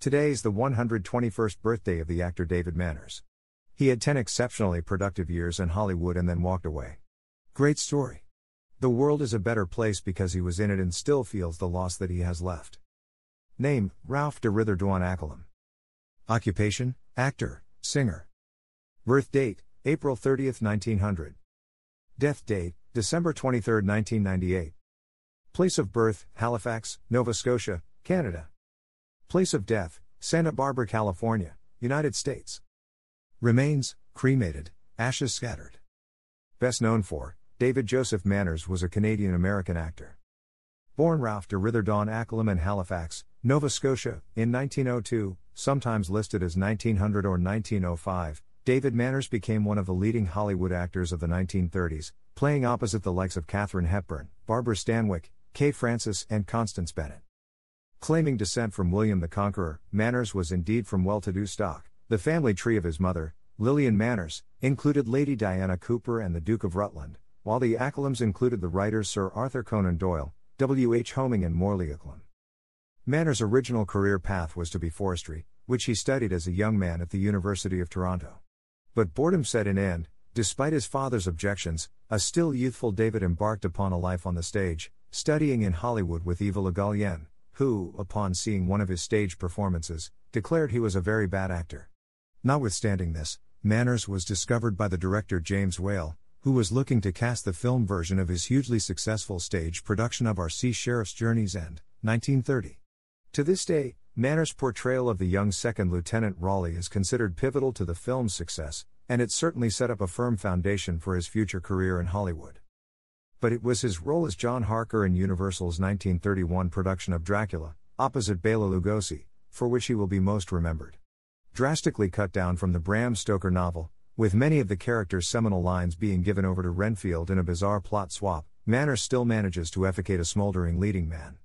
Today is the 121st birthday of the actor David Manners. He had 10 exceptionally productive years in Hollywood and then walked away. Great story. The world is a better place because he was in it and still feels the loss that he has left. Name Ralph de Ridderdoin Acklom. Occupation Actor, Singer. Birth date April 30, 1900. Death date December 23, 1998. Place of birth Halifax, Nova Scotia, Canada. Place of death Santa Barbara, California, United States. Remains cremated, ashes scattered. Best known for David Joseph Manners was a Canadian American actor. Born Ralph de Ridderdoin Acklom in Halifax, Nova Scotia, in 1902, sometimes listed as 1900 or 1905, David Manners became one of the leading Hollywood actors of the 1930s, playing opposite the likes of Katharine Hepburn, Barbara Stanwyck, Kay Francis, and Constance Bennett. Claiming descent from William the Conqueror, Manners was indeed from well to do stock. The family tree of his mother, Lillian Manners, included Lady Diana Cooper and the Duke of Rutland, while the Ackloms included the writers Sir Arthur Conan Doyle, W. H. Hornung, and Morley Acklom. Manners' original career path was to be forestry, which he studied as a young man at the University of Toronto. But boredom set in and, despite his father's objections, a still youthful David embarked upon a life on the stage, studying in Hollywood with Eva Le Gallienne, who, upon seeing one of his stage performances, declared he was a very bad actor. Notwithstanding this, Manners was discovered by the director James Whale, who was looking to cast the film version of his hugely successful stage production of R. C. Sherriff's Journey's End, 1930. To this day, Manners' portrayal of the young second lieutenant Raleigh is considered pivotal to the film's success, and it certainly set up a firm foundation for his future career in Hollywood. But it was his role as John Harker in Universal's 1931 production of Dracula, opposite Bela Lugosi, for which he will be most remembered. Drastically cut down from the Bram Stoker novel, with many of the characters' seminal lines being given over to Renfield in a bizarre plot swap, Manners still manages to effecate a smoldering leading man.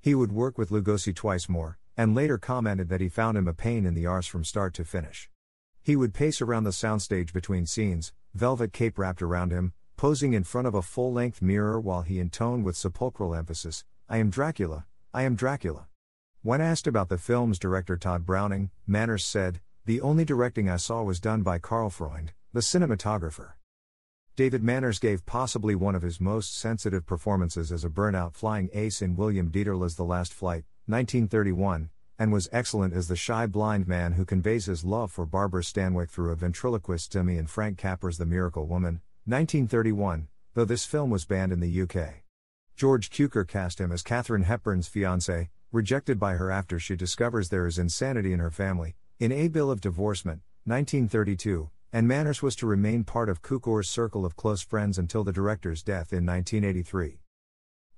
He would work with Lugosi twice more, and later commented that he found him a pain in the arse from start to finish. He would pace around the soundstage between scenes, velvet cape wrapped around him, posing in front of a full length mirror while he intoned with sepulchral emphasis, I am Dracula, I am Dracula. When asked about the film's director Tod Browning, Manners said, the only directing I saw was done by Karl Freund, the cinematographer. David Manners gave possibly one of his most sensitive performances as a burnout flying ace in William Dieterle's The Last Flight, 1931, and was excellent as the shy blind man who conveys his love for Barbara Stanwyck through a ventriloquist dummy in Frank Capra's The Miracle Woman, 1931, though this film was banned in the UK. George Cukor cast him as Katharine Hepburn's fiancé, rejected by her after she discovers there is insanity in her family, in A Bill of Divorcement, 1932, and Manners was to remain part of Cukor's circle of close friends until the director's death in 1983.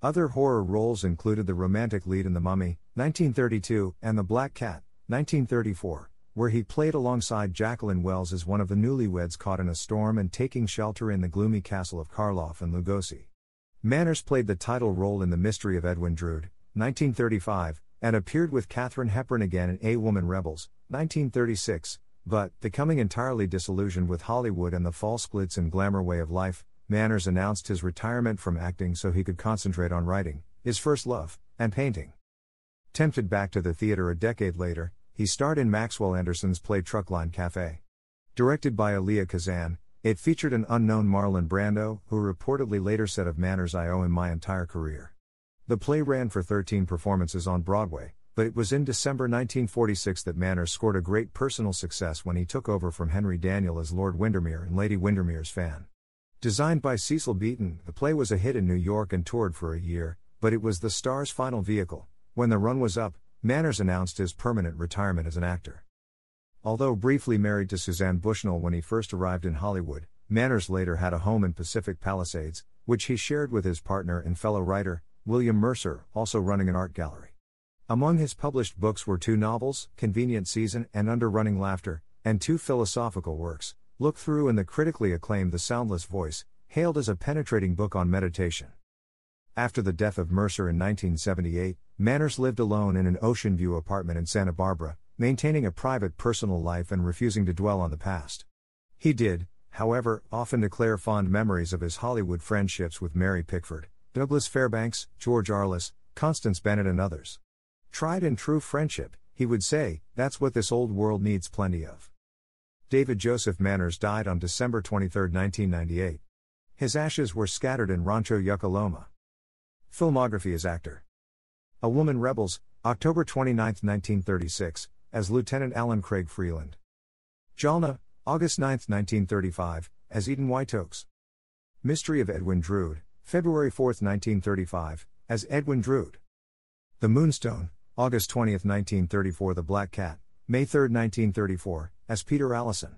Other horror roles included the romantic lead in The Mummy, 1932, and The Black Cat, 1934, where he played alongside Jacqueline Wells as one of the newlyweds caught in a storm and taking shelter in the gloomy castle of Karloff and Lugosi. Manners played the title role in The Mystery of Edwin Drood, 1935, and appeared with Katharine Hepburn again in A Woman Rebels, 1936, but, becoming entirely disillusioned with Hollywood and the false glitz and glamour way of life, Manners announced his retirement from acting so he could concentrate on writing, his first love, and painting. Tempted back to the theater a decade later, he starred in Maxwell Anderson's play Truckline Cafe. Directed by Elia Kazan, it featured an unknown Marlon Brando, who reportedly later said of Manners, I owe him my entire career. The play ran for 13 performances on Broadway, but it was in December 1946 that Manners scored a great personal success when he took over from Henry Daniell as Lord Windermere and Lady Windermere's fan. Designed by Cecil Beaton, the play was a hit in New York and toured for a year, but it was the star's final vehicle. When the run was up, Manners announced his permanent retirement as an actor. Although briefly married to Suzanne Bushnell when he first arrived in Hollywood, Manners later had a home in Pacific Palisades, which he shared with his partner and fellow writer, William Mercer, also running an art gallery. Among his published books were two novels, Convenient Season and Under Running Laughter, and two philosophical works, Look Through and the critically acclaimed The Soundless Voice, hailed as a penetrating book on meditation. After the death of Mercer in 1978, Manners lived alone in an ocean view apartment in Santa Barbara, maintaining a private personal life and refusing to dwell on the past. He did, however, often declare fond memories of his Hollywood friendships with Mary Pickford, Douglas Fairbanks, George Arliss, Constance Bennett, and others. Tried and true friendship, he would say, that's what this old world needs plenty of. David Joseph Manners died on December 23, 1998. His ashes were scattered in Rancho Yucca Loma. Filmography as actor. A Woman Rebels, October 29, 1936, as Lieutenant Alan Craig Freeland. Jalna, August 9, 1935, as Eden Whiteoaks. Mystery of Edwin Drood, February 4, 1935, as Edwin Drood. The Moonstone, August 20, 1934 The Black Cat, May 3, 1934, as Peter Allison.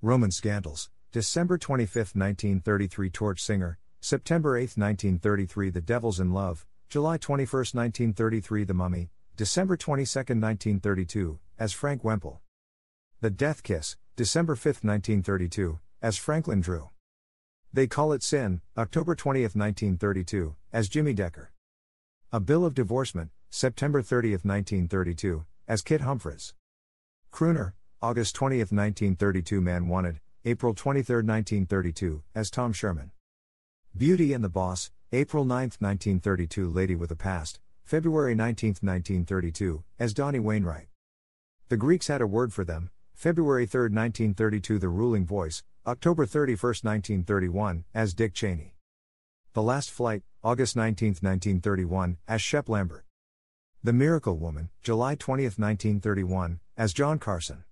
Roman Scandals, December 25, 1933 Torch Singer, September 8, 1933 The Devil's in Love, July 21, 1933 The Mummy, December 22, 1932, as Frank Whemple. The Death Kiss, December 5, 1932, as Franklin Drew. They Call It Sin, October 20, 1932, as Jimmy Decker. A Bill of Divorcement, September 30, 1932, as Kit Humphreys. Crooner, August 20, 1932 Man Wanted, April 23, 1932, as Tom Sherman. Beauty and the Boss, April 9, 1932 Lady with a Past, February 19, 1932, as Donnie Wainwright. The Greeks had a word for them, February 3, 1932 The Ruling Voice, October 31, 1931, as Dick Cheney. The Last Flight, August 19, 1931, as Shep Lambert. The Miracle Woman, July 20, 1931, as John Carson.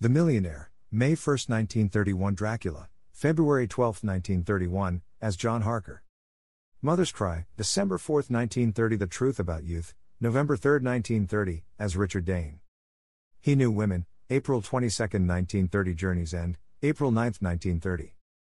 The Millionaire, May 1, 1931 Dracula, February 12, 1931, as John Harker. Mother's Cry, December 4, 1930 The Truth About Youth, November 3, 1930, as Richard Dane. He Knew Women, April 22, 1930 Journey's End, April 9, 1930.